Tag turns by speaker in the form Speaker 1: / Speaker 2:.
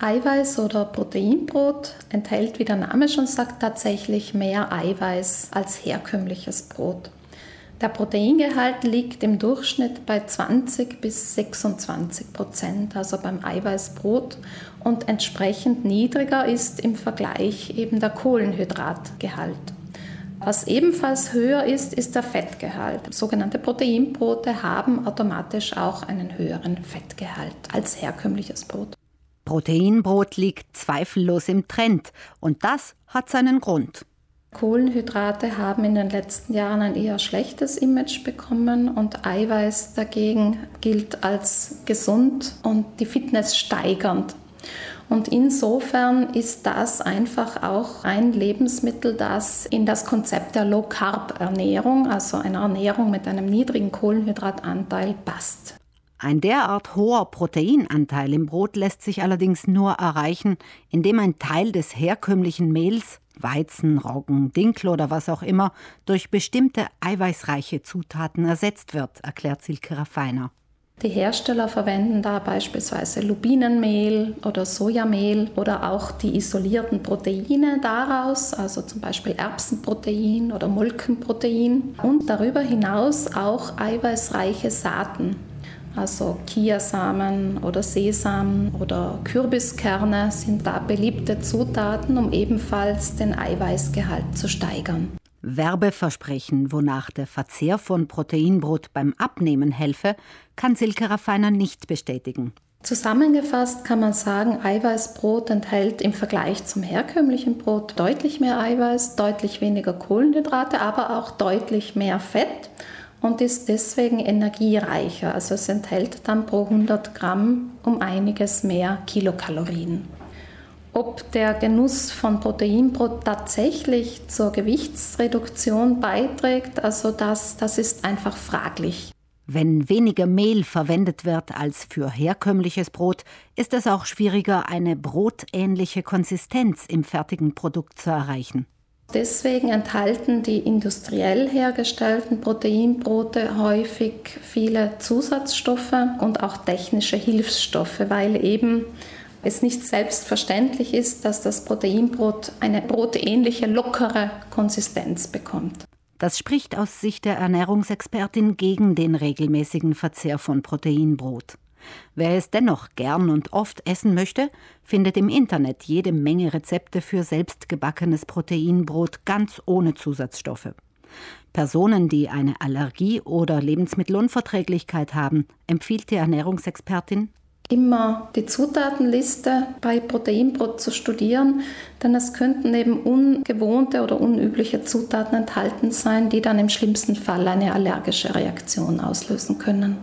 Speaker 1: Eiweiß oder Proteinbrot enthält, wie der Name schon sagt, tatsächlich mehr Eiweiß als herkömmliches Brot. Der Proteingehalt liegt im Durchschnitt bei 20 bis 26 Prozent, also beim Eiweißbrot, und entsprechend niedriger ist im Vergleich eben der Kohlenhydratgehalt. Was ebenfalls höher ist, ist der Fettgehalt. Sogenannte Proteinbrote haben automatisch auch einen höheren Fettgehalt als herkömmliches Brot.
Speaker 2: Proteinbrot liegt zweifellos im Trend und das hat seinen Grund.
Speaker 1: Kohlenhydrate haben in den letzten Jahren ein eher schlechtes Image bekommen und Eiweiß dagegen gilt als gesund und die Fitness steigernd. Und insofern ist das einfach auch ein Lebensmittel, das in das Konzept der Low-Carb-Ernährung, also einer Ernährung mit einem niedrigen Kohlenhydratanteil, passt.
Speaker 2: Ein derart hoher Proteinanteil im Brot lässt sich allerdings nur erreichen, indem ein Teil des herkömmlichen Mehls, Weizen, Roggen, Dinkel oder was auch immer, durch bestimmte eiweißreiche Zutaten ersetzt wird, erklärt Silke Raffiner.
Speaker 1: Die Hersteller verwenden da beispielsweise Lubinenmehl oder Sojamehl oder auch die isolierten Proteine daraus, also zum Beispiel Erbsenprotein oder Molkenprotein und darüber hinaus auch eiweißreiche Saaten also Kiasamen oder Sesam oder Kürbiskerne sind da beliebte Zutaten, um ebenfalls den Eiweißgehalt zu steigern.
Speaker 2: Werbeversprechen, wonach der Verzehr von Proteinbrot beim Abnehmen helfe, kann Silke Raffiner nicht bestätigen.
Speaker 1: Zusammengefasst kann man sagen, Eiweißbrot enthält im Vergleich zum herkömmlichen Brot deutlich mehr Eiweiß, deutlich weniger Kohlenhydrate, aber auch deutlich mehr Fett und ist deswegen energiereicher. Also es enthält dann pro 100 Gramm um einiges mehr Kilokalorien. Ob der Genuss von Proteinbrot tatsächlich zur Gewichtsreduktion beiträgt, also das, das ist einfach fraglich.
Speaker 2: Wenn weniger Mehl verwendet wird als für herkömmliches Brot, ist es auch schwieriger, eine brotähnliche Konsistenz im fertigen Produkt zu erreichen.
Speaker 1: Deswegen enthalten die industriell hergestellten Proteinbrote häufig viele Zusatzstoffe und auch technische Hilfsstoffe, weil eben es nicht selbstverständlich ist, dass das Proteinbrot eine brotähnliche, lockere Konsistenz bekommt.
Speaker 2: Das spricht aus Sicht der Ernährungsexpertin gegen den regelmäßigen Verzehr von Proteinbrot. Wer es dennoch gern und oft essen möchte, findet im Internet jede Menge Rezepte für selbstgebackenes Proteinbrot ganz ohne Zusatzstoffe. Personen, die eine Allergie oder Lebensmittelunverträglichkeit haben, empfiehlt die Ernährungsexpertin
Speaker 1: immer die Zutatenliste bei Proteinbrot zu studieren, denn es könnten eben ungewohnte oder unübliche Zutaten enthalten sein, die dann im schlimmsten Fall eine allergische Reaktion auslösen können.